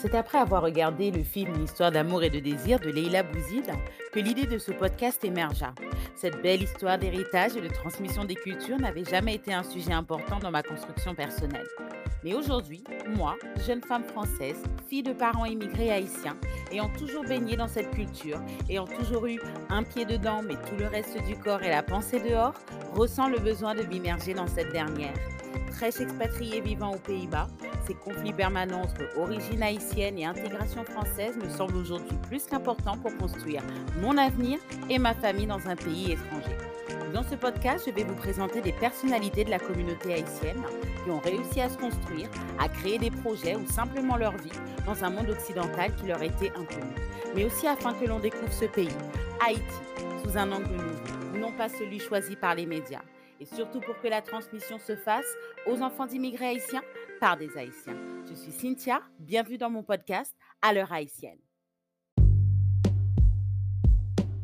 C'est après avoir regardé le film Une histoire d'amour et de désir de Leila Bouzid que l'idée de ce podcast émergea. Cette belle histoire d'héritage et de transmission des cultures n'avait jamais été un sujet important dans ma construction personnelle. Mais aujourd'hui, moi, jeune femme française, fille de parents immigrés haïtiens, ayant toujours baigné dans cette culture, ayant toujours eu un pied dedans mais tout le reste du corps et la pensée dehors, ressens le besoin de m'immerger dans cette dernière. Fraîche expatriée vivant aux Pays-Bas, ces conflits permanents entre origine haïtienne et intégration française me semblent aujourd'hui plus qu'importants pour construire mon avenir et ma famille dans un pays étranger. Dans ce podcast, je vais vous présenter des personnalités de la communauté haïtienne qui ont réussi à se construire, à créer des projets ou simplement leur vie dans un monde occidental qui leur était inconnu. Mais aussi afin que l'on découvre ce pays, Haïti, sous un angle nouveau, non pas celui choisi par les médias. Et surtout pour que la transmission se fasse aux enfants d'immigrés haïtiens par des haïtiens. Je suis Cynthia, bienvenue dans mon podcast À l'heure haïtienne.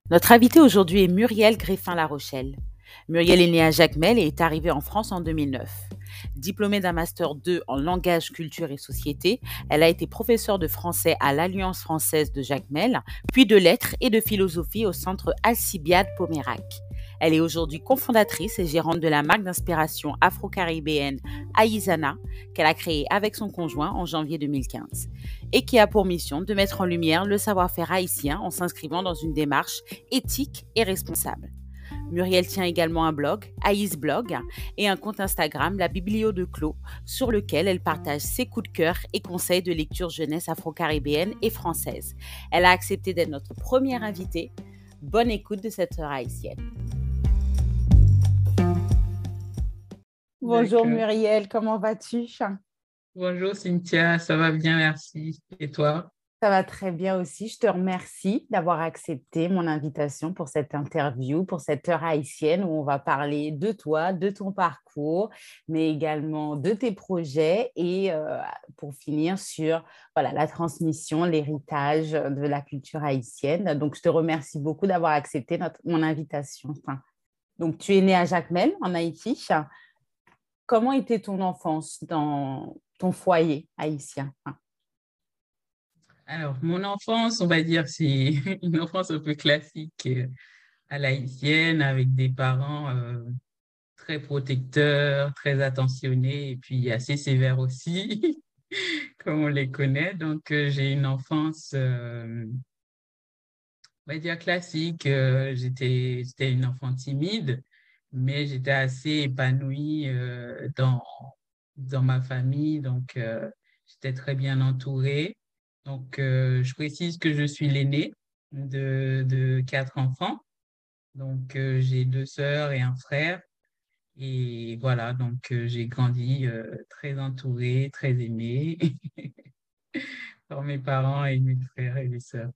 Notre invitée aujourd'hui est Muriel Griffin-La Rochelle. Muriel est née à Jacmel et est arrivée en France en 2009. Diplômée d'un master 2 en langage, culture et société, elle a été professeure de français à l'Alliance française de Jacmel, puis de lettres et de philosophie au centre Alcibiade Pomérac. Elle est aujourd'hui cofondatrice et gérante de la marque d'inspiration afro-caribéenne Aizana, qu'elle a créée avec son conjoint en janvier 2015, et qui a pour mission de mettre en lumière le savoir-faire haïtien en s'inscrivant dans une démarche éthique et responsable. Muriel tient également un blog, Aïs Blog, et un compte Instagram, la Biblio de Clos, sur lequel elle partage ses coups de cœur et conseils de lecture jeunesse afro-caribéenne et française. Elle a accepté d'être notre première invitée. Bonne écoute de cette heure haïtienne. Bonjour Muriel, comment vas-tu? Bonjour Cynthia, ça va bien, merci. Et toi? Ça va très bien aussi. Je te remercie d'avoir accepté mon invitation pour cette interview, pour cette heure haïtienne où on va parler de toi, de ton parcours, mais également de tes projets et euh, pour finir sur voilà, la transmission, l'héritage de la culture haïtienne. Donc, je te remercie beaucoup d'avoir accepté mon invitation. donc, tu es née à Jacmel, en Haïti. Comment était ton enfance dans ton foyer haïtien? Alors, mon enfance, on va dire, c'est une enfance un peu classique euh, à l'haïtienne, avec des parents euh, très protecteurs, très attentionnés, et puis assez sévères aussi, comme on les connaît. Donc, euh, j'ai une enfance, on va dire, classique. J'étais une enfant timide mais j'étais assez épanouie dans, dans ma famille, donc j'étais très bien entourée. Donc, euh, je précise que je suis l'aînée de, de, quatre enfants. Donc, j'ai deux sœurs et un frère. Et voilà, donc j'ai grandi très entourée, très aimée par mes parents et mes frères et mes sœurs.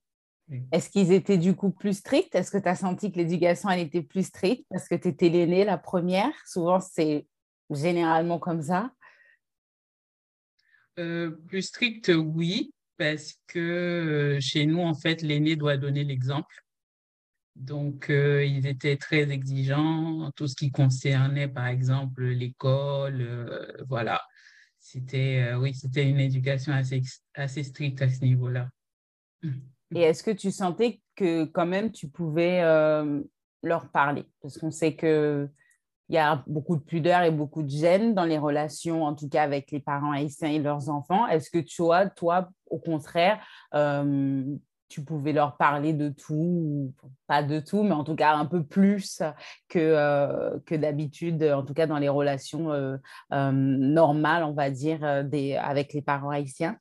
Est-ce qu'ils étaient du coup plus stricts? Est-ce que tu as senti que l'éducation elle était plus stricte parce que tu étais l'aînée, la première? Souvent, c'est généralement comme ça. Euh, plus strict, oui, parce que euh, chez nous, en fait, l'aîné doit donner l'exemple. Donc, euh, ils étaient très exigeants, tout ce qui concernait, par exemple, l'école, voilà. C'était, oui, c'était une éducation assez, assez stricte à ce niveau-là. Et est-ce que tu sentais que quand même tu pouvais euh, leur parler? Parce qu'on sait qu'il y a beaucoup de pudeur et beaucoup de gêne dans les relations, en tout cas avec les parents haïtiens et leurs enfants. Est-ce que tu toi, au contraire, euh, tu pouvais leur parler de tout, pas de tout, mais en tout cas un peu plus que, euh, que d'habitude, en tout cas dans les relations normales, on va dire, des, avec les parents haïtiens?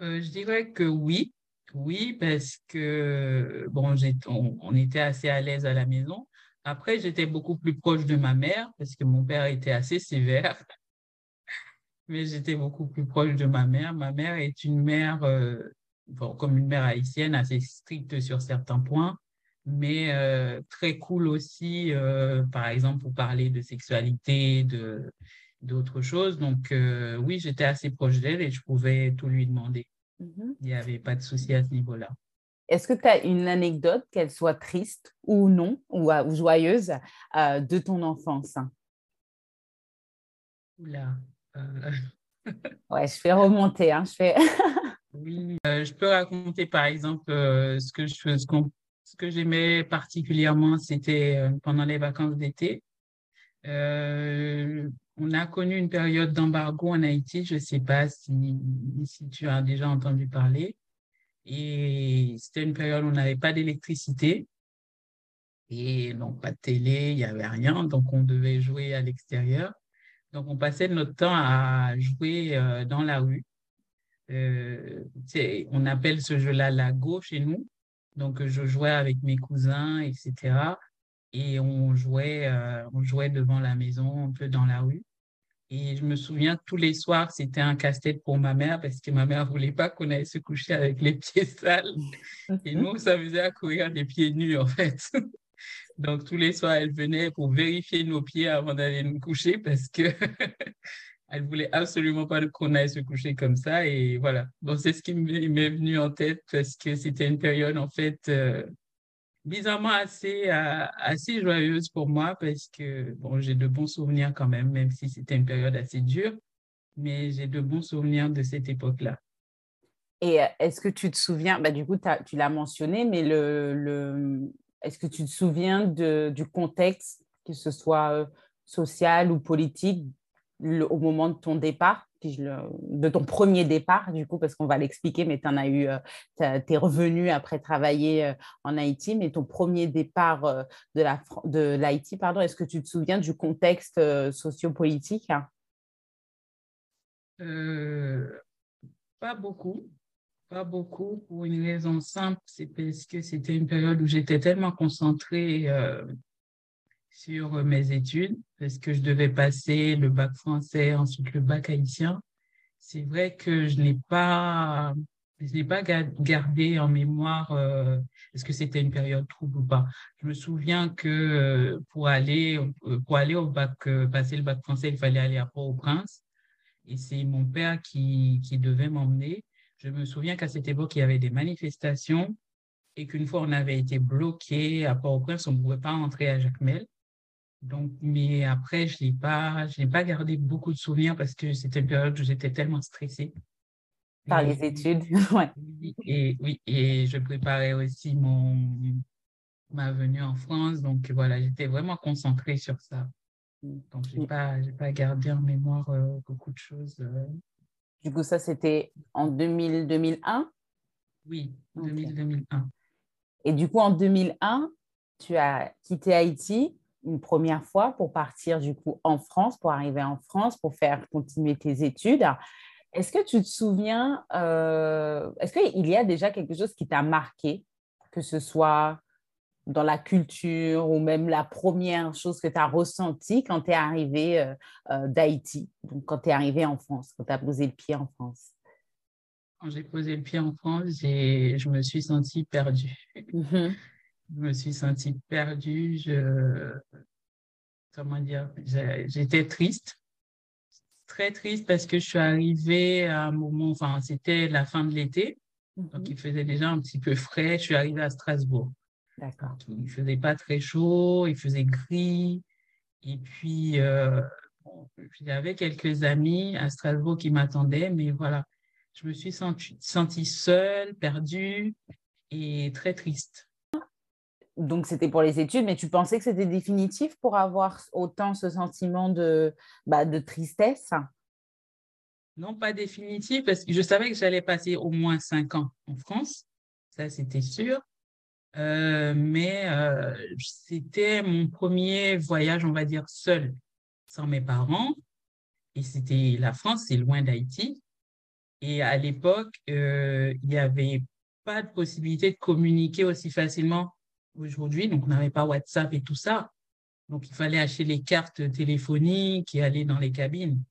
Euh, je dirais que oui, oui, parce que bon, on, on, était assez à l'aise à la maison. Après, j'étais beaucoup plus proche de ma mère parce que mon père était assez sévère, mais j'étais beaucoup plus proche de ma mère. Ma mère est une mère, euh, bon, comme une mère haïtienne, assez stricte sur certains points, mais euh, très cool aussi, par exemple, pour parler de sexualité, de d'autres choses. Donc, euh, oui, j'étais assez proche d'elle et je pouvais tout lui demander. Mhm. Il n'y avait pas de souci à ce niveau-là. Est-ce que tu as une anecdote, qu'elle soit triste ou non, ou, euh, joyeuse, euh, de ton enfance? Oula. ouais, je fais remonter. Hein, je fais... oui, je peux raconter par exemple ce que je ce, ce que j'aimais particulièrement, c'était pendant les vacances d'été. on a connu une période d'embargo en Haïti. Je ne sais pas si, si tu as déjà entendu parler. Et c'était une période où on n'avait pas d'électricité. Et donc, pas de télé, il n'y avait rien. Donc, on devait jouer à l'extérieur. Donc, on passait notre temps à jouer euh, dans la rue. Euh, on appelle ce jeu-là la go chez nous. Donc, je jouais avec mes cousins, etc. Et on jouait, euh, on jouait devant la maison, un peu dans la rue. Et je me souviens, tous les soirs, c'était un casse-tête pour ma mère parce que ma mère ne voulait pas qu'on aille se coucher avec les pieds sales. Et nous, ça faisait à courir des pieds nus, en fait. Donc, tous les soirs, elle venait pour vérifier nos pieds avant d'aller nous coucher parce que elle voulait absolument pas qu'on aille se coucher comme ça. Et voilà. Donc, c'est ce qui m'est venu en tête parce que c'était une période, en fait, euh, bizarrement assez, euh, assez joyeuse pour moi parce que bon, j'ai de bons souvenirs quand même, même si c'était une période assez dure, mais j'ai de bons souvenirs de cette époque-là. Et euh, est-ce que tu te souviens, bah, du coup, tu l'as mentionné, mais le, le est-ce que tu te souviens de, du contexte, que ce soit euh, social ou politique, au moment de ton départ? De ton premier départ, du coup, parce qu'on va l'expliquer, mais tu en as eu, euh, tu es revenu après travailler euh, en Haïti, mais ton premier départ euh, de la de l'Haïti, pardon, est-ce que tu te souviens du contexte sociopolitique? Pas beaucoup, pas beaucoup, pour une raison simple, c'est parce que c'était une période où j'étais tellement concentrée sur mes études parce que je devais passer le bac français, ensuite le bac haïtien. C'est vrai que je n'ai pas, je n'ai pas gardé en mémoire euh, est-ce que c'était une période trouble ou pas. Je me souviens que euh, pour aller, euh, pour aller au bac, passer le bac français, il fallait aller à Port-au-Prince et c'est mon père qui, qui devait m'emmener. Je me souviens qu'à cette époque, il y avait des manifestations et qu'une fois on avait été bloqué à Port-au-Prince, on ne pouvait pas entrer à Jacmel. Donc, mais après, je n'ai pas, pas gardé beaucoup de souvenirs parce que c'était une période où j'étais tellement stressée. Par les études, ouais. Et oui, et je préparais aussi mon, ma venue en France. Donc voilà, j'étais vraiment concentrée sur ça. Donc, je n'ai pas, pas gardé en mémoire euh, beaucoup de choses. Euh. Du coup, ça, c'était en 2000, 2001 Oui, 2000-2001. Et du coup, en 2001, tu as quitté Haïti une première fois pour partir du coup en France, pour arriver en France, pour faire continuer tes études. Est-ce que tu te souviens, euh, est-ce qu'il y a déjà quelque chose qui t'a marqué, que ce soit dans la culture ou même la première chose que tu as ressentie quand tu es arrivé euh, euh, d'Haïti, donc quand tu es arrivé en France, quand tu as posé le pied en France? Quand j'ai posé le pied en France, je me suis sentie perdue. Mm-hmm je me suis sentie perdue. Je, comment dire, j'étais triste, très triste parce que je suis arrivée à un moment, enfin, c'était la fin de l'été, donc mhm. il faisait déjà un petit peu frais. Je suis arrivée à Strasbourg. D'accord. Il faisait pas très chaud, il faisait gris. Et puis, euh, j'avais quelques amis à Strasbourg qui m'attendaient, mais voilà, je me suis sentie seule, perdue et très triste donc c'était pour les études, mais tu pensais que c'était définitif pour avoir autant ce sentiment de, bah, de tristesse? Non, pas définitif, parce que je savais que j'allais passer au moins cinq ans en France, ça c'était sûr. Euh, mais euh, c'était mon premier voyage, on va dire, seul, sans mes parents. Et c'était la France, c'est loin d'Haïti. Et à l'époque, euh, il n'y avait pas de possibilité de communiquer aussi facilement aujourd'hui, donc on n'avait pas WhatsApp et tout ça. Donc il fallait acheter les cartes téléphoniques et aller dans les cabines.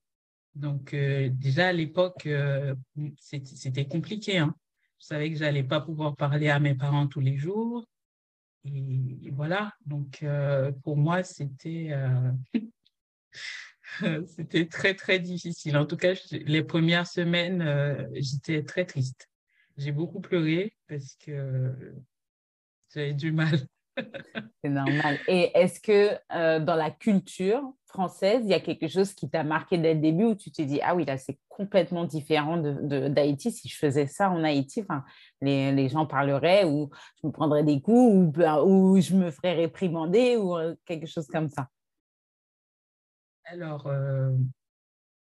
Donc euh, déjà à l'époque, euh, c'était compliqué. Hein. Je savais que j'allais pas pouvoir parler à mes parents tous les jours. Et, voilà, donc euh, pour moi, c'était c'était très, très difficile. En tout cas, les premières semaines, j'étais très triste. J'ai beaucoup pleuré parce que j'avais du mal. C'est normal. Et est-ce que euh, dans la culture française, il y a quelque chose qui t'a marqué dès le début où tu t'es dit, ah oui, là, c'est complètement différent d'Haïti. De, si je faisais ça en Haïti, les, les, gens parleraient ou je me prendrais des coups ou, ben, ou je me ferais réprimander ou euh, quelque chose comme ça. Alors, euh,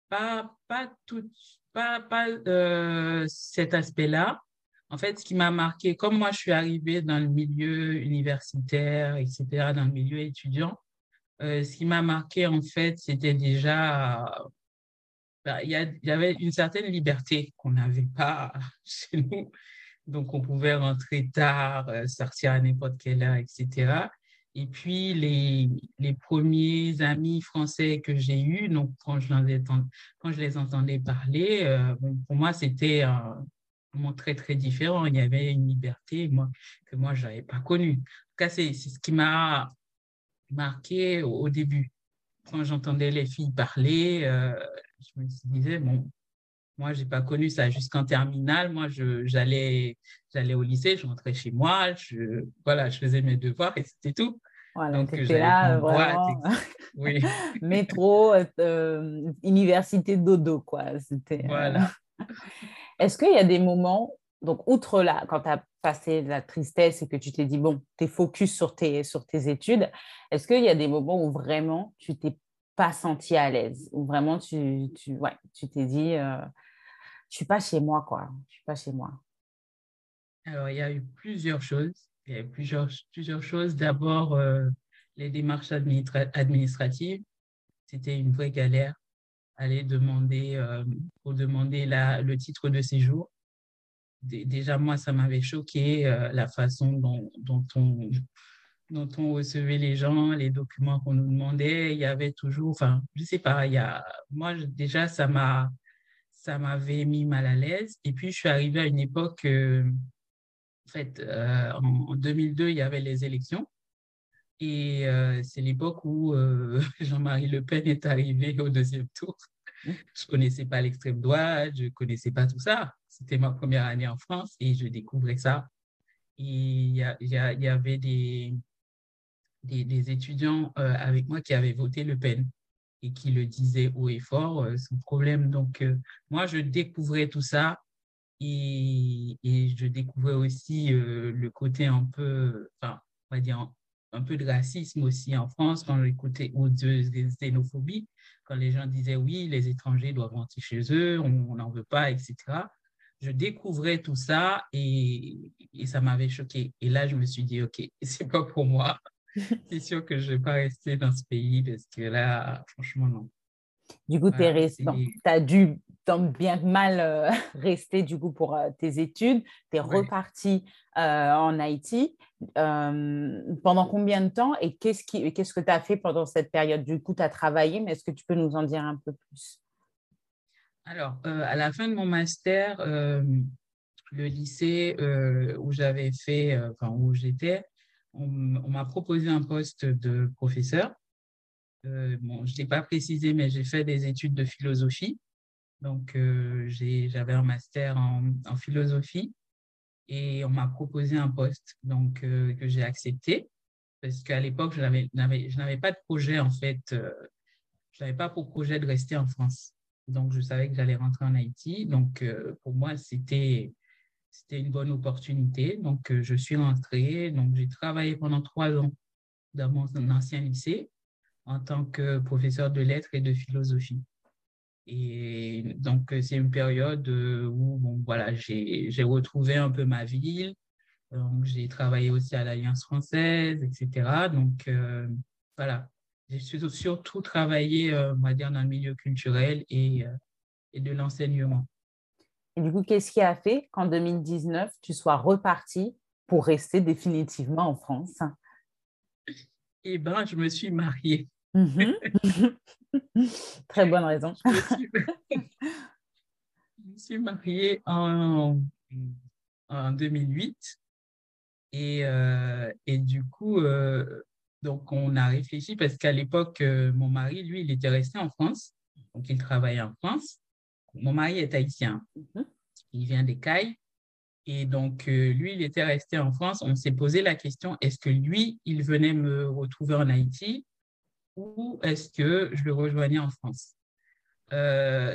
pas, pas, tout, pas, pas cet aspect-là. En fait, ce qui m'a marqué, comme moi, je suis arrivée dans le milieu universitaire, etc., dans le milieu étudiant, euh, ce qui m'a marqué, en fait, c'était déjà, bah, il y, avait une certaine liberté qu'on n'avait pas chez nous. Donc, on pouvait rentrer tard, euh, sortir à n'importe quelle heure, etc. Et puis, les, les premiers amis français que j'ai eus, donc quand je, quand je les entendais parler, euh, pour moi, c'était très, très différent. Il y avait une liberté moi, que moi, je n'avais pas connue. En tout cas, c'est ce qui m'a marqué au, début. Quand j'entendais les filles parler, euh, je me disais, bon, moi, je n'ai pas connu ça jusqu'en terminale. Moi, j'allais au lycée, je rentrais chez moi, je, voilà, je faisais mes devoirs et c'était tout. Voilà, Donc, là, vraiment. oui. Métro, euh, université dodo, quoi. C'était. Euh, voilà. Est-ce qu'il y a des moments, donc outre là, quand tu as passé la tristesse et que tu t'es dit, bon, tu es focus sur tes, sur tes études, est-ce qu'il y a des moments où vraiment tu t'es pas senti à l'aise, où vraiment tu, tu, ouais, tu t'es dit, euh, je suis pas chez moi, quoi, je suis pas chez moi. Alors, il y a eu plusieurs choses. Il y a eu plusieurs, plusieurs choses. D'abord, euh, les démarches administratives, c'était une vraie galère aller demander, euh, pour demander la, le titre de séjour. déjà, moi, ça m'avait choqué euh, la façon dont, dont, on, dont on recevait les gens, les documents qu'on nous demandait. Il y avait toujours, enfin, je sais pas, il y a, moi, déjà, ça m'a ça m'avait mis mal à l'aise. Et puis, je suis arrivée à une époque, euh, en fait, en 2002, il y avait les élections. Et euh, c'est l'époque où euh, Jean-Marie Le Pen est arrivé au deuxième tour. Mmh. Je ne connaissais pas l'extrême droite, je ne connaissais pas tout ça. C'était ma première année en France et je découvrais ça. Il y, y, avait des, des, des étudiants euh, avec moi qui avaient voté Le Pen et qui le disaient haut et fort sans problème. Donc, moi, je découvrais tout ça et, et je découvrais aussi le côté un peu, enfin, on va dire, un peu de racisme aussi en France quand j'écoutais ou de, xénophobie, quand les gens disaient oui, les étrangers doivent rentrer chez eux, on n'en veut pas, etc. Je découvrais tout ça et, et ça m'avait choqué. Et là, je me suis dit, OK, c'est pas pour moi. c'est sûr que je ne vais pas rester dans ce pays parce que là, franchement, non. Du coup, tu as dû tant bien mal euh, rester du coup pour euh, tes études. Tu es reparti euh, en Haïti. pendant combien de temps? Et qu'est-ce, qui, qu'est-ce que tu as fait pendant cette période? Du coup, tu as travaillé, mais est-ce que tu peux nous en dire un peu plus? Alors, à la fin de mon master, le lycée où j'avais fait, enfin où j'étais, on m'a proposé un poste de professeur. Euh, bon, je ne l'ai pas précisé, mais j'ai fait des études de philosophie. Donc, euh, j'avais un master en, philosophie et on m'a proposé un poste donc, euh, que j'ai accepté parce qu'à l'époque, je n'avais pas de projet en fait. je n'avais pas pour projet de rester en France. Donc, je savais que j'allais rentrer en Haïti. Donc, pour moi, c'était c'était une bonne opportunité. Donc, je suis rentrée. Donc, j'ai travaillé pendant trois ans dans mon ancien lycée en tant que professeur de lettres et de philosophie. Et donc, c'est une période euh, où bon, voilà, j'ai retrouvé un peu ma ville. Donc, j'ai travaillé aussi à l'Alliance française, etc. Donc, euh, voilà, j'ai surtout travaillé, euh, on va dire, dans le milieu culturel et, et de l'enseignement. Et du coup, qu'est-ce qui a fait qu'en 2019, tu sois reparti pour rester définitivement en France? Eh bien, je me suis mariée. Mhm. Très bonne raison. je, me suis, mariée en, en 2008 et, euh, et du coup, euh, donc on a réfléchi parce qu'à l'époque, euh, mon mari, lui, il était resté en France, donc il travaillait en France. Mon mari est haïtien, mhm. il vient des Cailles Et donc, lui, il était resté en France. On s'est posé la question, est-ce que lui, il venait me retrouver en Haïti? Ou est-ce que je le rejoignais en France?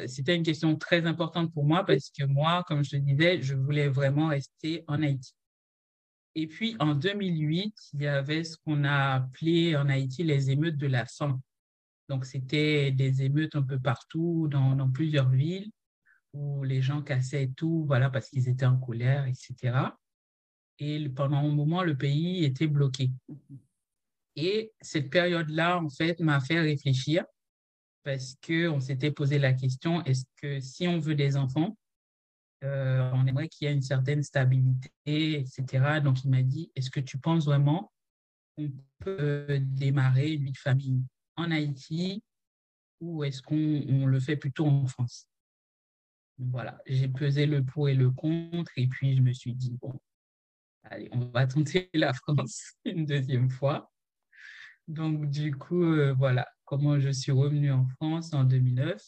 C'était une question très importante pour moi parce que moi, comme je te disais, je voulais vraiment rester en Haïti. Et puis, en 2008, il y avait ce qu'on a appelé en Haïti les émeutes de la faim. Donc, c'était des émeutes un peu partout, dans, dans, plusieurs villes, où les gens cassaient tout, voilà, parce qu'ils étaient en colère, etc. Et pendant un moment, le pays était bloqué. Et cette période-là, en fait, m'a fait réfléchir parce qu'on s'était posé la question, est-ce que si on veut des enfants, euh, on aimerait qu'il y ait une certaine stabilité, etc. Donc, il m'a dit, est-ce que tu penses vraiment qu'on peut démarrer une famille en Haïti ou est-ce qu'on le fait plutôt en France? Voilà, j'ai pesé le pour et le contre et puis je me suis dit, bon, allez, on va tenter la France une deuxième fois. Donc, du coup, euh, voilà comment je suis revenue en France en 2009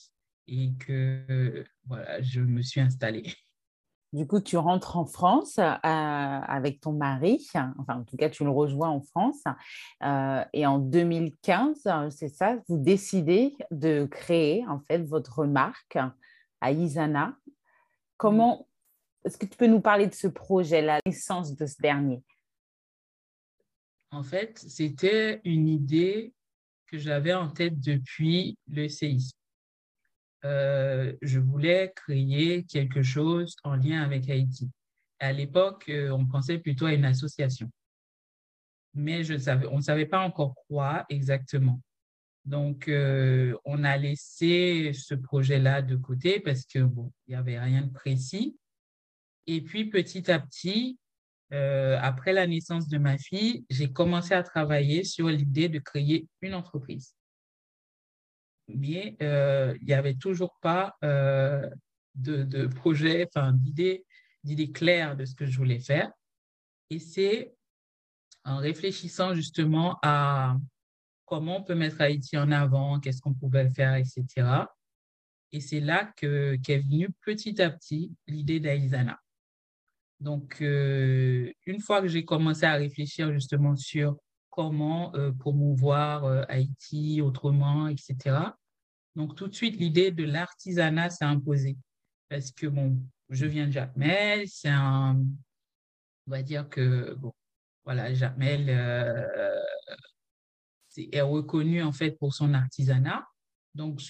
et que voilà, je me suis installée. Du coup, tu rentres en France euh, avec ton mari, enfin en tout cas, tu le rejoins en France. Euh, et en 2015, c'est ça, vous décidez de créer en fait votre marque à Isana. Comment est-ce que tu peux nous parler de ce projet, la naissance de ce dernier? En fait, c'était une idée que j'avais en tête depuis le séisme. Euh, je voulais créer quelque chose en lien avec Haïti. À l'époque, euh, on pensait plutôt à une association. Mais on ne savait pas encore quoi exactement. Donc, euh, on a laissé ce projet-là de côté parce que bon, il n'y avait rien de précis. Et puis, petit à petit, après la naissance de ma fille, j'ai commencé à travailler sur l'idée de créer une entreprise mais euh, il n'y avait toujours pas euh, de, projet, enfin d'idée, d'idée claire de ce que je voulais faire. Et c'est en réfléchissant justement à comment on peut mettre Haïti en avant, qu'est-ce qu'on pouvait faire, etc. Et c'est là qu'est venue petit à petit l'idée d'Aïsana. Donc, euh, une fois que j'ai commencé à réfléchir justement sur comment euh, promouvoir euh, Haïti autrement, etc. Donc, tout de suite, l'idée de l'artisanat s'est imposée. Parce que, bon, je viens de Jacmel, c'est un. On va dire que, bon, voilà, Jacmel est reconnu en fait pour son artisanat. Donc,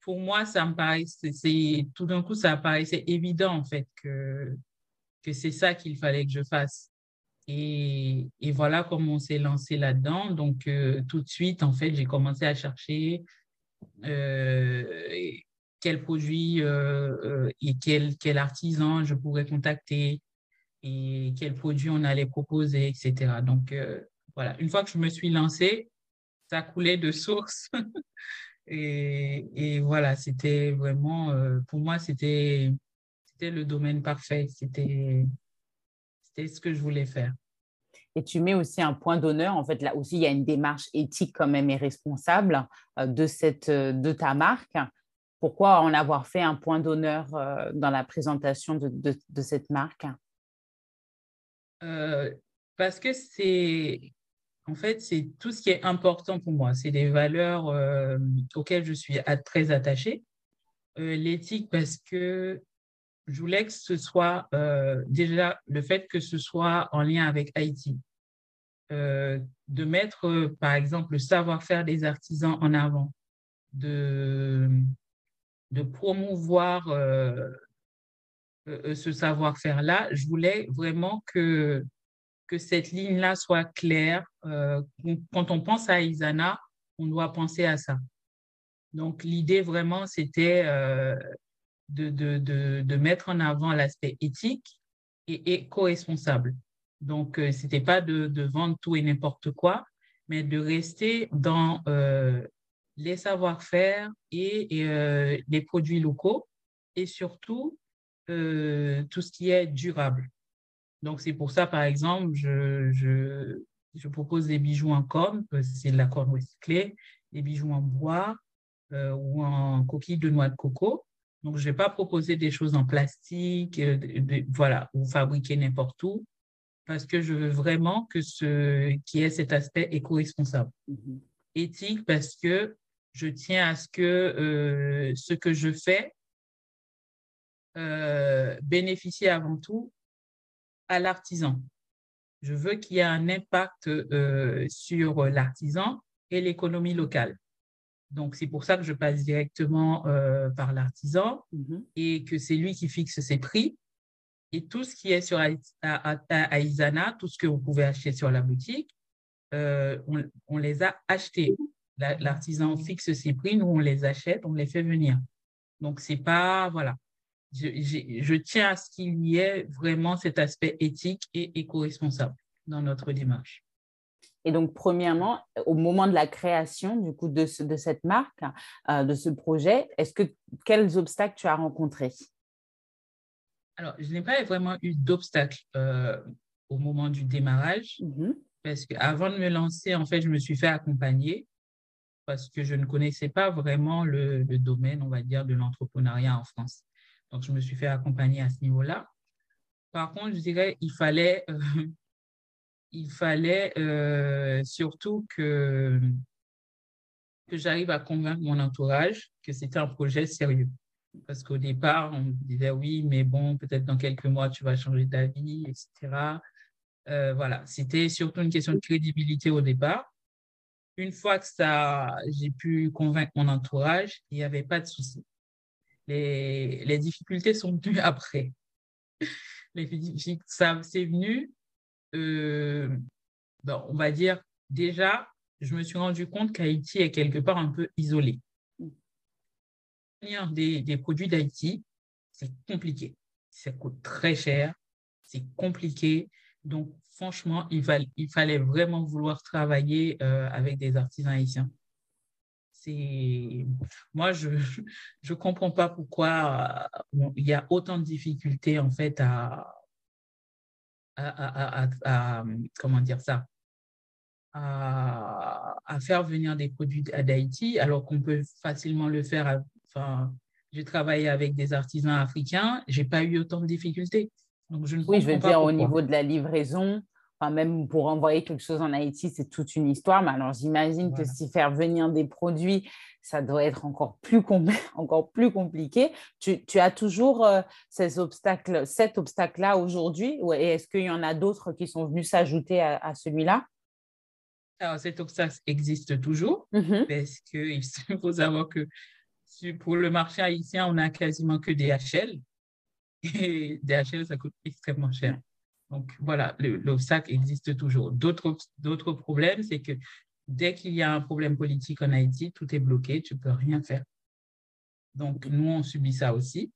pour moi, ça me paraissait, tout d'un coup, ça paraissait évident en fait que, que c'est ça qu'il fallait que je fasse. Et, et, voilà comment on s'est lancé là-dedans. Donc, euh, tout de suite, en fait, j'ai commencé à chercher euh, quel produit euh, et quel, quel artisan je pourrais contacter et quel produit on allait proposer, etc. Donc, voilà, une fois que je me suis lancée, ça coulait de source. et, et, voilà, c'était vraiment, pour moi, c'était le domaine parfait. C'était c'était ce que je voulais faire. Et tu mets aussi un point d'honneur. En fait, là aussi, il y a une démarche éthique quand même et responsable euh, de, cette, euh, de ta marque. Pourquoi en avoir fait un point d'honneur euh, dans la présentation de, de, cette marque? Parce que c'est, en fait, c'est tout ce qui est important pour moi. C'est des valeurs auxquelles je suis très attachée. L'éthique, parce que je voulais que ce soit euh, déjà le fait que ce soit en lien avec Haïti. Euh, de mettre, euh, par exemple, le savoir-faire des artisans en avant, de, de promouvoir ce savoir-faire-là. Je voulais vraiment que, que cette ligne-là soit claire. quand on pense à Isana, on doit penser à ça. Donc, l'idée vraiment, c'était de, de, de, mettre en avant l'aspect éthique et éco-responsable. Donc, euh, ce n'était pas de, vendre tout et n'importe quoi, mais de rester dans euh, les savoir-faire et, euh, les produits locaux et surtout tout ce qui est durable. Donc, c'est pour ça, par exemple, je, je, je propose des bijoux en corne, c'est de la corne recyclée, des bijoux en bois ou en coquille de noix de coco Donc, je ne vais pas proposer des choses en plastique, euh, voilà, ou fabriquer n'importe où, parce que je veux vraiment que ce qui ait cet aspect éco-responsable. Mm-hmm. Éthique, parce que je tiens à ce que euh, ce que je fais euh, bénéficie avant tout à l'artisan. Je veux qu'il y ait un impact sur l'artisan et l'économie locale. Donc, c'est pour ça que je passe directement euh, par l'artisan mhm. et que c'est lui qui fixe ses prix. Et tout ce qui est sur Aizana, tout ce que vous pouvez acheter sur la boutique, euh, on, les a achetés. L'artisan fixe ses prix, nous, on les achète, on les fait venir. Donc, c'est pas, voilà. Je, je tiens à ce qu'il y ait vraiment cet aspect éthique et éco-responsable dans notre démarche. Et donc, premièrement, au moment de la création du coup de, de cette marque, euh, de ce projet, est-ce que quels obstacles tu as rencontrés? Alors, je n'ai pas vraiment eu d'obstacles euh, au moment du démarrage, mmh parce qu'avant de me lancer, en fait, je me suis fait accompagner parce que je ne connaissais pas vraiment le, le domaine, on va dire, de l'entrepreneuriat en France. Donc, je me suis fait accompagner à ce niveau-là. Par contre, je dirais, il fallait euh, il fallait euh, surtout que, que j'arrive à convaincre mon entourage que c'était un projet sérieux. Parce qu'au départ, on me disait oui, mais bon, peut-être dans quelques mois, tu vas changer d'avis, etc. Euh, voilà, c'était surtout une question de crédibilité au départ. Une fois que ça, j'ai pu convaincre mon entourage, il n'y avait pas de souci. Les, les difficultés sont venues après. Les, ça, c'est venu euh, on va dire, déjà, je me suis rendu compte qu'Haïti est quelque part un peu isolé. Des, des produits d'Haïti, c'est compliqué. Ça coûte très cher, c'est compliqué. Donc, franchement, il, il fallait vraiment vouloir travailler euh, avec des artisans haïtiens. C'est moi, je ne comprends pas pourquoi euh, il y a autant de difficultés en fait à, à, comment dire ça, à, faire venir des produits d'Haïti, alors qu'on peut facilement le faire. Enfin, j'ai travaillé avec des artisans africains, j'ai pas eu autant de difficultés. Donc je ne oui, je veux dire au niveau de la livraison, Enfin, même pour envoyer quelque chose en Haïti, c'est toute une histoire. Mais alors, j'imagine que si faire venir des produits, ça doit être encore plus, encore plus compliqué. Tu, tu as toujours euh, ces obstacles, cet obstacle-là aujourd'hui? Et est-ce qu'il y en a d'autres qui sont venus s'ajouter à, celui-là? Alors, cet obstacle existe toujours mmh parce qu'il faut savoir que pour le marché haïtien, on n'a quasiment que des HL. Et des HL, ça coûte extrêmement cher. Donc voilà, l'obstacle existe toujours. D'autres problèmes, c'est que dès qu'il y a un problème politique en Haïti, tout est bloqué, tu ne peux rien faire. Donc nous, on subit ça aussi.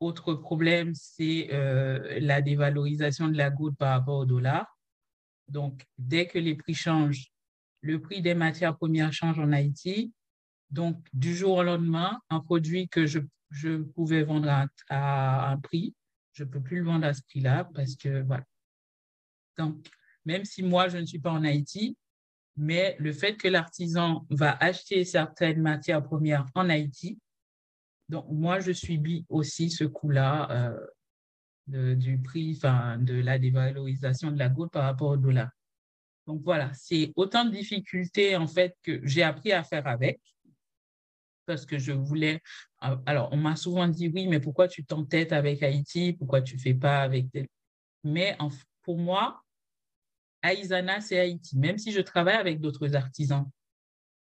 Autre problème, c'est euh, la dévalorisation de la goutte par rapport au dollar. Donc dès que les prix changent, le prix des matières premières change en Haïti. Donc du jour au lendemain, un produit que je, pouvais vendre à un prix je ne peux plus le vendre à ce prix-là parce que voilà. Donc, même si moi, je ne suis pas en Haïti, mais le fait que l'artisan va acheter certaines matières premières en Haïti, donc moi, je subis aussi ce coût-là euh, du prix, enfin, de la dévalorisation de la goutte par rapport au dollar. Donc voilà, c'est autant de difficultés en fait que j'ai appris à faire avec parce que je voulais. Euh, alors, on m'a souvent dit oui, mais pourquoi tu t'entêtes avec Haïti? Pourquoi tu ne fais pas avec. Mais pour moi, Aïzana, c'est Haïti, même si je travaille avec d'autres artisans.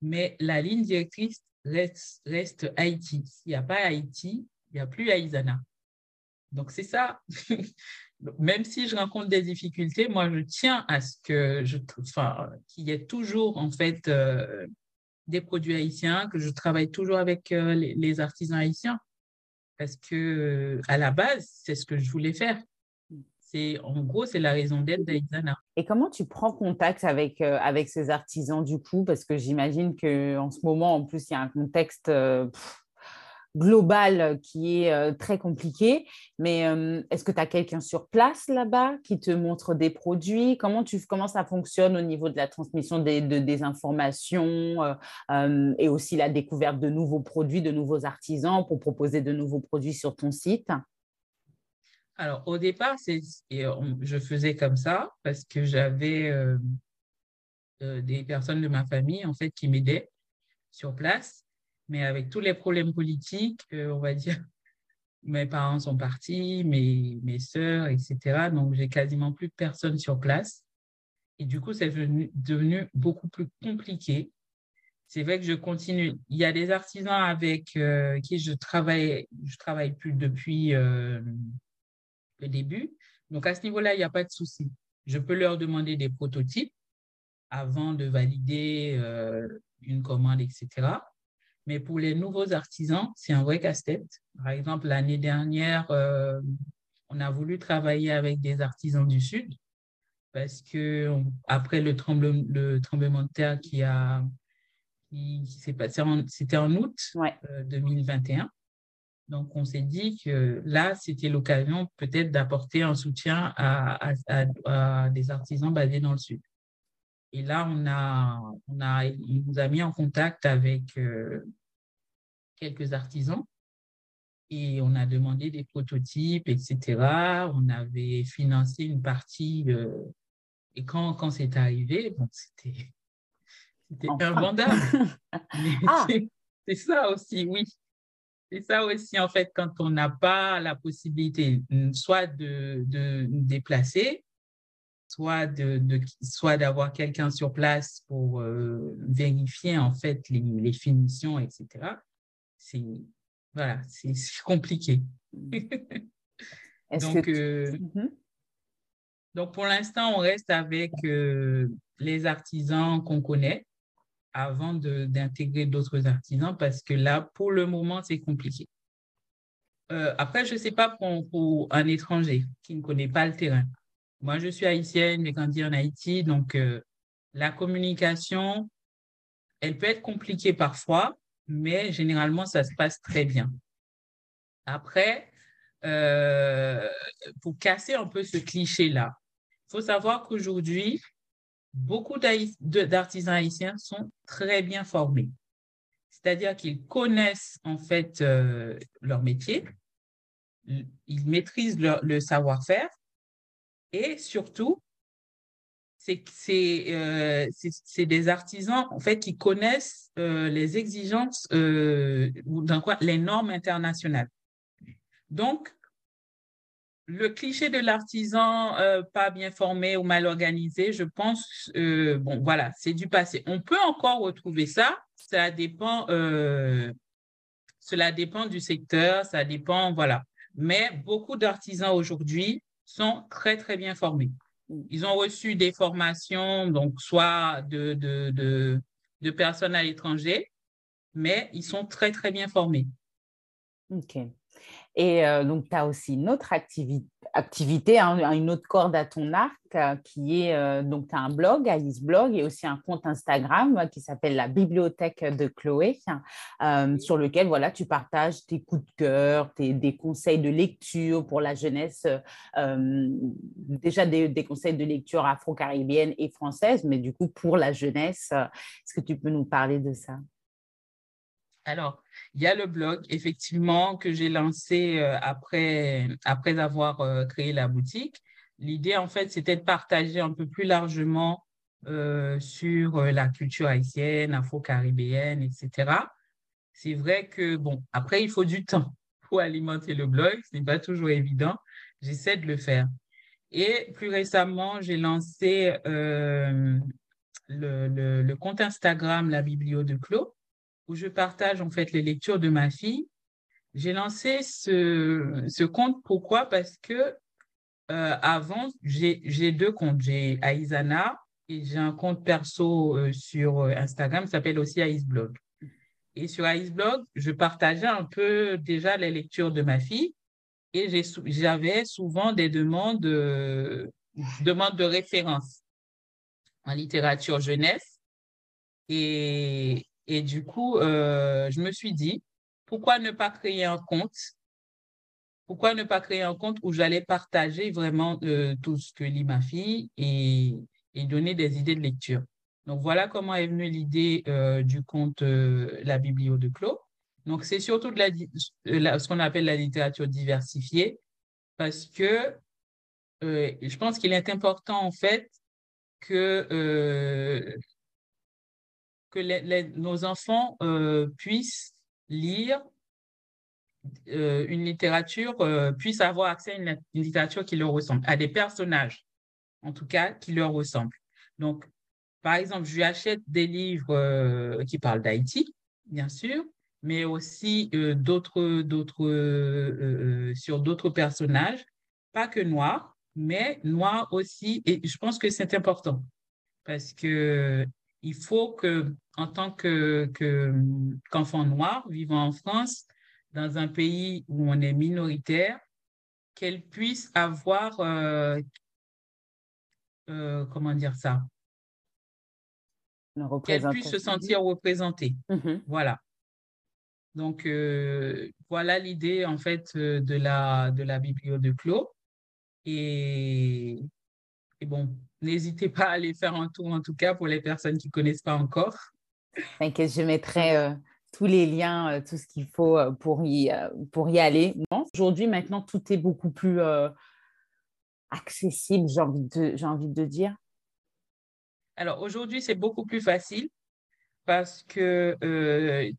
Mais la ligne directrice reste, reste Haïti. S'il n'y a pas Haïti, il n'y a plus Aïzana. Donc, c'est ça. même si je rencontre des difficultés, moi, je tiens à ce que je, enfin, qu'il y ait toujours, en fait, euh, des produits haïtiens, que je travaille toujours avec euh, les, artisans haïtiens. Parce que euh, à la base, c'est ce que je voulais faire. C'est en gros, c'est la raison d'être d'Aïzana. Et comment tu prends contact avec, euh, avec ces artisans du coup? Parce que j'imagine qu'en ce moment, en plus, il y a un contexte global qui est très compliqué. Mais est-ce que tu as quelqu'un sur place là-bas qui te montre des produits? Comment, tu, comment ça fonctionne au niveau de la transmission des, des informations et aussi la découverte de nouveaux produits, de nouveaux artisans pour proposer de nouveaux produits sur ton site? Alors, au départ, je faisais comme ça parce que j'avais des personnes de ma famille, en fait, qui m'aidaient sur place. Mais avec tous les problèmes politiques, euh, on va dire, mes parents sont partis, mes, mes sœurs, etc. Donc, j'ai quasiment plus personne sur place. Et du coup, c'est devenu, beaucoup plus compliqué. C'est vrai que je continue. Il y a des artisans avec euh, qui je travaille, je travaille plus depuis euh, le début. Donc, à ce niveau-là, il n'y a pas de souci. Je peux leur demander des prototypes avant de valider une commande, etc. Mais pour les nouveaux artisans, c'est un vrai casse-tête. Par exemple, l'année dernière, euh, on a voulu travailler avec des artisans du Sud parce que après le, tremblement, le tremblement de terre qui a qui, s'est passé, c'était en août 2021. Euh, Donc, on s'est dit que là, c'était l'occasion peut-être d'apporter un soutien à, à, des artisans basés dans le Sud. Et là, on a, on a, il nous a mis en contact avec euh, quelques artisans et on a demandé des prototypes, etc. On avait financé une partie. Euh, et quand, quand c'est arrivé, bon, c'était invendable. ah. C'est ça aussi, oui. C'est ça aussi, en fait, quand on n'a pas la possibilité soit de, de déplacer, soit de, de soit d'avoir quelqu'un sur place pour euh, vérifier en fait les, les finitions, etc. C'est voilà, c'est compliqué. donc, euh, mhm. donc pour l'instant, on reste avec euh, les artisans qu'on connaît avant d'intégrer d'autres artisans parce que là, pour le moment, c'est compliqué. après, je ne sais pas pour, pour, un étranger qui ne connaît pas le terrain. Moi, je suis haïtienne, j'ai grandi en Haïti, donc euh, la communication, elle peut être compliquée parfois, mais généralement, ça se passe très bien. Après, euh, pour casser un peu ce cliché-là, il faut savoir qu'aujourd'hui, beaucoup d'artisans haïtiens sont très bien formés. C'est-à-dire qu'ils connaissent en fait euh, leur métier, ils maîtrisent le savoir-faire et surtout, euh, c'est des artisans en fait qui connaissent euh, les exigences euh, dans quoi les normes internationales. Donc le cliché de l'artisan pas bien formé ou mal organisé, je pense bon voilà, c'est du passé. On peut encore retrouver ça, ça dépend cela dépend du secteur, ça dépend voilà. Mais beaucoup d'artisans aujourd'hui sont très, très bien formés. Mm. Ils ont reçu des formations, donc soit de, de, de, de personnes à l'étranger, mais ils sont très, très bien formés. OK. Et euh, donc, tu as aussi une autre activité, hein, une autre corde à ton arc euh, qui est, euh, donc tu as un blog, Alice Blog, et aussi un compte Instagram qui s'appelle la Bibliothèque de Chloé, sur lequel voilà, tu partages tes coups de cœur, tes, des conseils de lecture pour la jeunesse, déjà des, des, conseils de lecture afro-caribéenne et française, mais du coup pour la jeunesse, est-ce que tu peux nous parler de ça? Alors, il y a le blog, effectivement, que j'ai lancé euh, après, avoir euh, créé la boutique. L'idée, en fait, c'était de partager un peu plus largement euh, sur la culture haïtienne, afro-caribéenne, etc. C'est vrai que, bon, après, il faut du temps pour alimenter le blog. Ce n'est pas toujours évident. J'essaie de le faire. Et plus récemment, j'ai lancé le, le, le, compte Instagram La Biblio de Clos je partage en fait les lectures de ma fille. J'ai lancé ce, compte pourquoi? Parce que euh, avant, j'ai deux comptes. J'ai Aizana et j'ai un compte perso euh, sur euh, Instagram qui s'appelle aussi Aizblog. Et sur Aizblog, je partageais un peu déjà les lectures de ma fille et j'avais souvent des demandes, demandes de référence en littérature jeunesse. Et, et du coup, euh, je me suis dit, pourquoi ne pas créer un compte? Pourquoi ne pas créer un compte où j'allais partager vraiment euh, tout ce que lit ma fille et, donner des idées de lecture? Donc voilà comment est venue l'idée euh, du compte La Biblio de Clos. Donc c'est surtout de la, ce qu'on appelle la littérature diversifiée parce que je pense qu'il est important en fait que, que nos enfants puissent lire euh, une littérature, euh, puisse avoir accès à une, littérature qui leur ressemble, à des personnages, en tout cas, qui leur ressemblent. Donc, par exemple, je lui achète des livres euh, qui parlent d'Haïti, bien sûr, mais aussi d'autres, d'autres, sur d'autres personnages, pas que noirs, mais noirs aussi. Et je pense que c'est important parce que il faut que, en tant que, qu'enfant noir vivant en France, dans un pays où on est minoritaire, qu'elle puisse avoir, euh, euh, comment dire ça, qu'elle puisse se sentir représentée. Mm-hmm. Voilà. Donc, euh, voilà l'idée, en fait, de la, de la bibliothèque de Clos. Et, et bon, n'hésitez pas à aller faire un tour, en tout cas, pour les personnes qui ne connaissent pas encore. T'inquiète, je mettrai tous les liens, euh, tout ce qu'il faut euh, pour y, euh, pour y aller. Aujourd'hui, maintenant, tout est beaucoup plus accessible, j'ai envie, de, envie de dire. Alors, aujourd'hui, c'est beaucoup plus facile parce que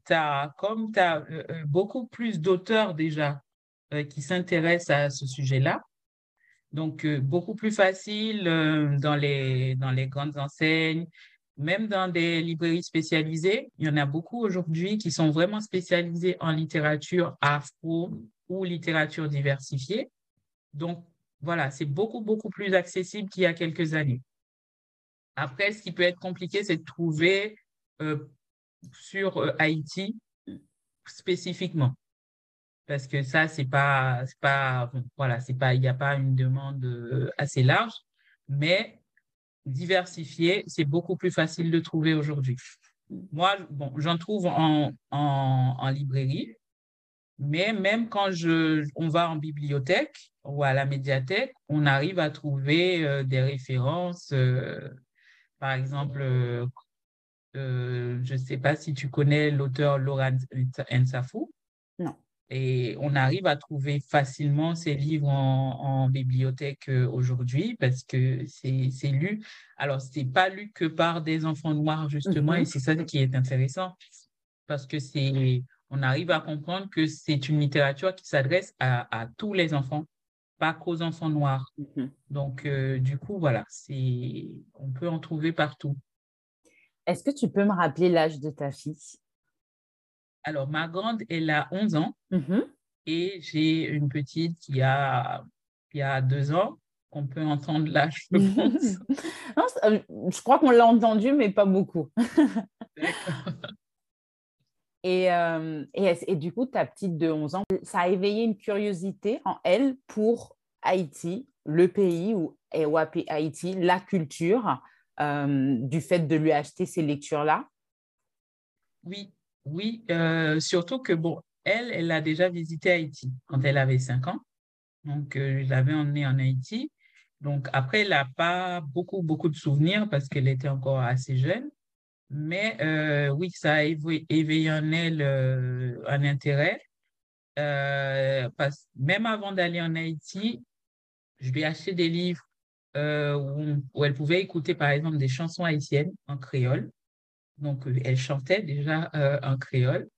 as, comme tu as beaucoup plus d'auteurs déjà qui s'intéressent à ce sujet-là, donc beaucoup plus facile dans, les, dans les grandes enseignes, même dans des librairies spécialisées, il y en a beaucoup aujourd'hui qui sont vraiment spécialisées en littérature afro ou littérature diversifiée. Donc, voilà, c'est beaucoup, beaucoup plus accessible qu'il y a quelques années. Après, ce qui peut être compliqué, c'est de trouver euh, sur euh, Haïti spécifiquement. Parce que ça, c'est pas, pas, voilà, c'est pas, il n'y a pas une demande euh, assez large. Mais diversifié, c'est beaucoup plus facile de trouver aujourd'hui. Moi, bon, j'en trouve en, en, librairie, mais même quand je, on va en bibliothèque ou à la médiathèque, on arrive à trouver euh, des références. Euh, par exemple, je ne sais pas si tu connais l'auteur Laura Nsafou. Et on arrive à trouver facilement ces livres en, bibliothèque euh, aujourd'hui parce que c'est lu. Alors, ce n'est pas lu que par des enfants noirs, justement, et mhm. c'est ça qui est intéressant parce que c'est on arrive à comprendre que c'est une littérature qui s'adresse à, tous les enfants, pas qu'aux enfants noirs. Mhm. Donc, euh, du coup, voilà, on peut en trouver partout. Est-ce que tu peux me rappeler l'âge de ta fille? Alors, ma grande, elle a 11 ans mm-hmm. et j'ai une petite qui a, qui a deux ans. On peut entendre là, je pense. Euh, je crois qu'on l'a entendu, mais pas beaucoup. et, euh, et, et, du coup, ta petite de 11 ans, ça a éveillé une curiosité en elle pour Haïti, le pays où est Haïti, la culture, euh, du fait de lui acheter ces lectures-là? Oui, oui, euh, surtout que, bon, elle, elle a déjà visité Haïti quand elle avait 5 ans. Donc, euh, je l'avais emmenée en Haïti. Donc, après, elle n'a pas beaucoup, beaucoup de souvenirs parce qu'elle était encore assez jeune. Mais euh, oui, ça a éveillé en elle un intérêt. parce, même avant d'aller en Haïti, je lui ai acheté des livres où, où, elle pouvait écouter, par exemple, des chansons haïtiennes en créole. Donc, euh, elle chantait déjà euh, en créole.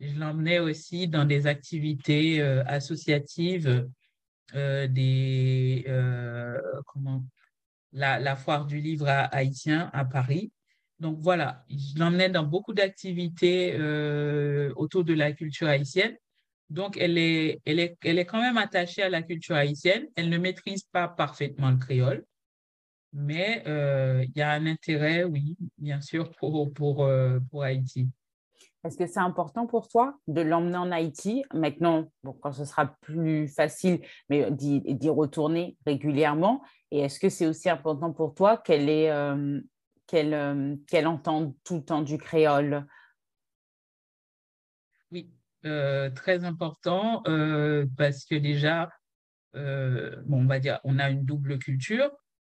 Je l'emmenais aussi dans des activités euh, associatives, des, comment, la, foire du livre haïtien à Paris. Donc voilà, je l'emmenais dans beaucoup d'activités autour de la culture haïtienne. Donc, elle est, elle, est, elle est quand même attachée à la culture haïtienne. Elle ne maîtrise pas parfaitement le créole, mais euh, il y a un intérêt, oui, bien sûr, pour, pour, euh, pour Haïti. Est-ce que c'est important pour toi de l'emmener en Haïti? Maintenant, bon, quand ce sera plus facile, mais d'y retourner régulièrement Et est-ce que c'est aussi important pour toi qu'elle euh, qu'elle entende tout le temps du créole? Oui, très important parce que déjà, bon, on va dire, on a une double culture.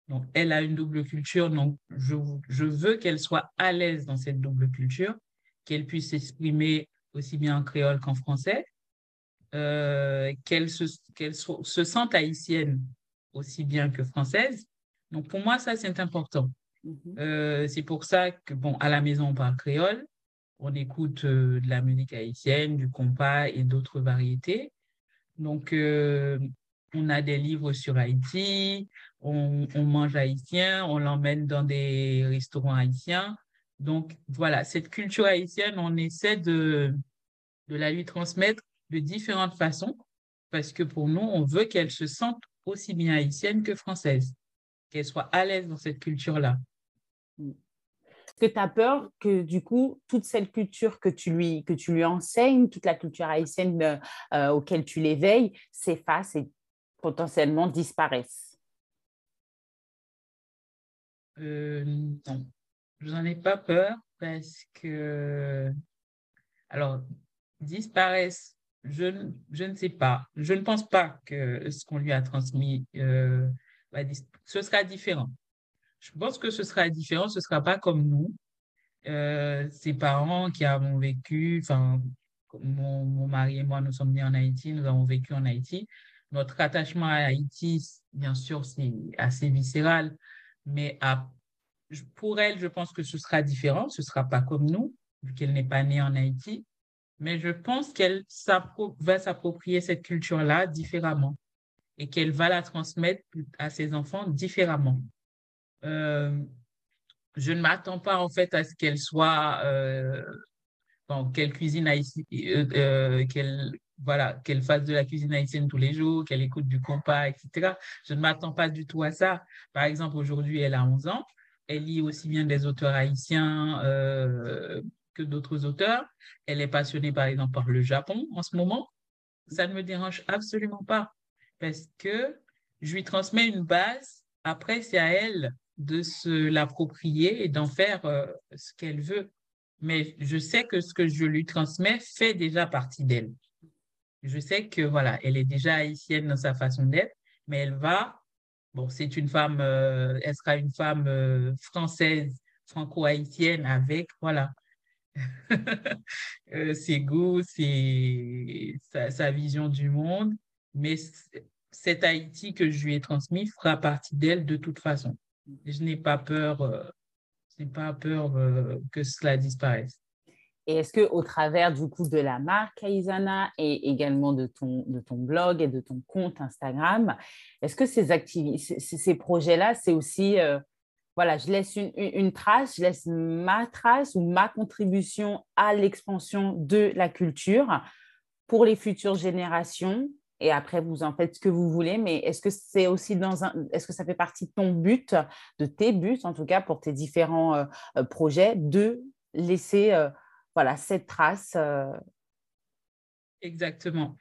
Donc, elle a une double culture, donc je, je veux qu'elle soit à l'aise dans cette double culture, qu'elle puisse s'exprimer aussi bien en créole qu'en français, euh, qu'elle se, sente haïtienne aussi bien que française. Donc, pour moi, ça, c'est important. Mm-hmm. Euh, c'est pour ça que, bon, à la maison, on parle créole, on écoute euh, de la musique haïtienne, du compas et d'autres variétés. Donc, on a des livres sur Haïti, on, mange haïtien, on l'emmène dans des restaurants haïtiens. Donc voilà, cette culture haïtienne, on essaie de, de la lui transmettre de différentes façons parce que pour nous, on veut qu'elle se sente aussi bien haïtienne que française, qu'elle soit à l'aise dans cette culture-là. Est-ce que tu as peur que du coup, toute cette culture que tu lui, que tu lui enseignes, toute la culture haïtienne euh, euh, auquel tu l'éveilles, s'efface potentiellement disparaissent? Euh, je n'en ai pas peur parce que, alors, disparaissent, je, je ne sais pas. Je ne pense pas que ce qu'on lui a transmis, euh, ce sera différent. Je pense que ce sera différent, ce ne sera pas comme nous. Euh, ses parents qui avons vécu, enfin, mon, mon, mari et moi, nous sommes nés en Haïti, nous avons vécu en Haïti. Notre attachement à Haïti, bien sûr, c'est assez viscéral, mais pour elle, je pense que ce sera différent. Ce ne sera pas comme nous, vu qu'elle n'est pas née en Haïti. Mais je pense qu'elle va s'approprier cette culture-là différemment et qu'elle va la transmettre à ses enfants différemment. Euh, je ne m'attends pas en fait à ce qu'elle soit, euh, qu'elle cuisine haïti, euh, euh, qu'elle voilà, qu'elle fasse de la cuisine haïtienne tous les jours, qu'elle écoute du compas, etc. Je ne m'attends pas du tout à ça. Par exemple, aujourd'hui, elle a 11 ans. Elle lit aussi bien des auteurs haïtiens euh, que d'autres auteurs. Elle est passionnée, par exemple, par le Japon en ce moment. Ça ne me dérange absolument pas parce que je lui transmets une base. Après, c'est à elle de se l'approprier et d'en faire euh, ce qu'elle veut. Mais je sais que ce que je lui transmets fait déjà partie d'elle. Je sais que voilà, elle est déjà haïtienne dans sa façon d'être, mais elle va, bon, c'est une femme, euh, elle sera une femme euh, française, franco-haïtienne avec, voilà, euh, ses goûts, sa, vision du monde. Mais cette Haïti que je lui ai transmis fera partie d'elle de toute façon. Je n'ai pas peur, je n'ai pas peur que cela disparaisse. Et est-ce que au travers du coup de la marque Aizana et également de ton, blog et de ton compte Instagram, est-ce que ces activités, ces, projets-là, c'est aussi, euh, voilà, je laisse une, une, trace, je laisse ma trace ou ma contribution à l'expansion de la culture pour les futures générations? Et après vous en faites ce que vous voulez, mais est-ce que c'est aussi dans un, est-ce que ça fait partie de ton but, de tes buts en tout cas pour tes différents euh, euh, projets, de laisser voilà, cette trace. Euh. Exactement.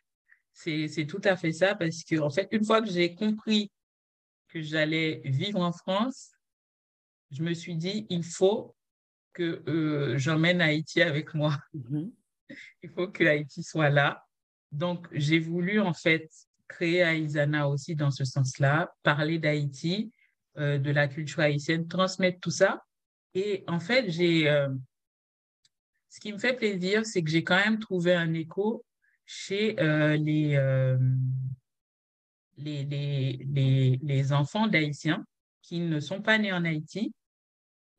C'est tout à fait ça parce que, en fait, une fois que j'ai compris que j'allais vivre en France, je me suis dit, il faut que euh, j'emmène Haïti avec moi. Mm-hmm. Il faut que Haïti soit là. Donc, j'ai voulu, en fait, créer Aïsana aussi dans ce sens-là, parler d'Haïti, euh, de la culture haïtienne, transmettre tout ça. Et en fait, j'ai ce qui me fait plaisir, c'est que j'ai quand même trouvé un écho chez euh, euh, les, enfants d'Haïtiens qui ne sont pas nés en Haïti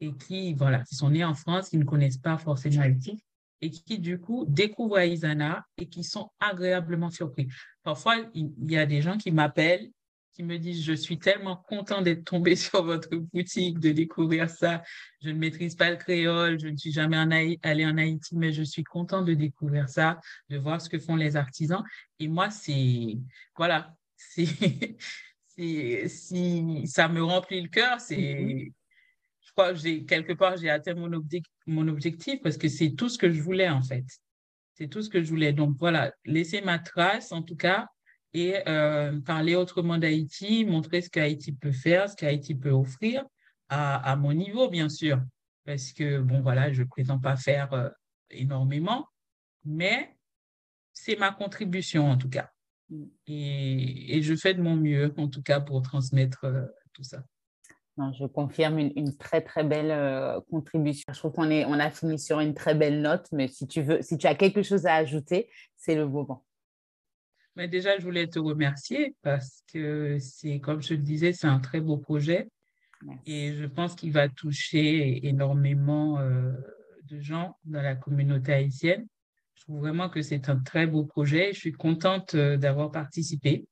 et qui, voilà, qui sont nés en France, qui ne connaissent pas forcément Haïti et qui, du coup, découvrent Aïsana et qui sont agréablement surpris. Parfois, il y a des gens qui m'appellent qui me disent Je suis tellement content d'être tombé sur votre boutique, de découvrir ça. Je ne maîtrise pas le créole, je ne suis jamais en allé en Haïti, mais je suis content de découvrir ça, de voir ce que font les artisans. Et moi, c'est. Voilà. C'est. si ça me remplit le cœur, c'est. Mm-hmm. Je crois que j'ai, quelque part, j'ai atteint mon, mon objectif parce que c'est tout ce que je voulais, en fait. C'est tout ce que je voulais. Donc, voilà, laisser ma trace, en tout cas, et euh, parler autrement d'Haïti, montrer ce qu'Haïti peut faire, ce qu'Haïti peut offrir à, à, mon niveau, bien sûr. Parce que, bon, voilà, je ne prétends pas faire euh, énormément, mais c'est ma contribution en tout cas. Mm. Et, je fais de mon mieux en tout cas pour transmettre euh, tout ça. Non, je confirme une, très très belle euh, contribution. Je trouve qu'on on a fini sur une très belle note, mais si tu veux, si tu as quelque chose à ajouter, c'est le moment. Mais déjà, je voulais te remercier parce que c'est, comme je le disais, c'est un très beau projet. Et je pense qu'il va toucher énormément euh, de gens dans la communauté haïtienne. Je trouve vraiment que c'est un très beau projet. Je suis contente euh, d'avoir participé,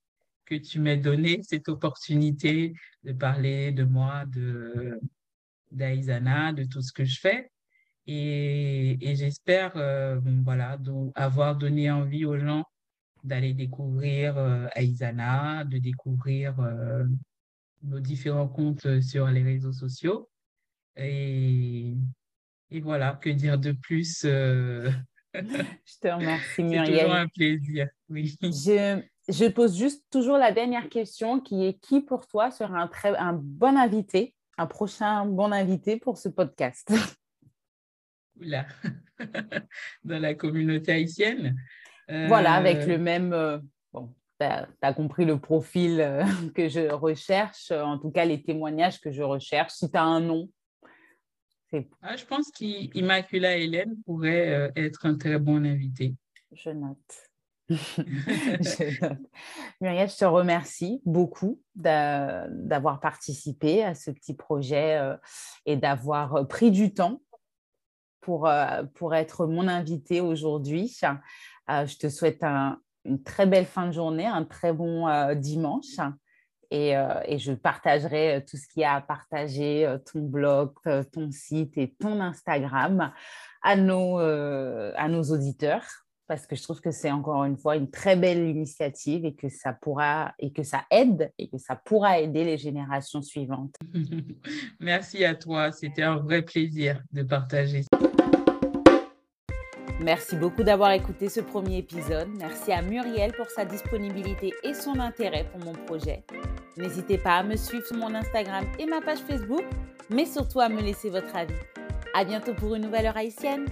que tu m'aies donné cette opportunité de parler de moi, de d'Aïsana, de tout ce que je fais. Et, et j'espère euh, voilà, avoir donné envie aux gens d'aller découvrir euh, Aïsana, de découvrir nos différents comptes sur les réseaux sociaux. Et, et voilà, que dire de plus euh, Je te remercie, Muriel. C'est toujours un plaisir. Oui. Je, je, pose juste toujours la dernière question qui est qui pour toi sera un, très, un bon invité, un prochain bon invité pour ce podcast? Oula, dans la communauté haïtienne? Voilà, avec euh, le même. Euh, bon, tu as, compris le profil que je recherche, en tout cas les témoignages que je recherche. Si tu as un nom, ah, je pense qu'Immacula Hélène pourrait euh, être un très bon invité. Je note. je note. Muriel, je te remercie beaucoup d'avoir participé à ce petit projet euh, et d'avoir euh, pris du temps pour, pour être mon invité aujourd'hui. je te souhaite une très belle fin de journée, un très bon dimanche euh, et, je partagerai euh, tout ce qu'il y a à partager, euh, ton blog, ton site et ton Instagram à nos, à nos auditeurs parce que je trouve que c'est encore une fois une très belle initiative et que ça pourra et que ça aide et que ça pourra aider les générations suivantes. Merci à toi, c'était un vrai plaisir de partager. Merci beaucoup d'avoir écouté ce premier épisode. Merci à Muriel pour sa disponibilité et son intérêt pour mon projet. N'hésitez pas à me suivre sur mon Instagram et ma page Facebook, mais surtout à me laisser votre avis. À bientôt pour une nouvelle heure haïtienne.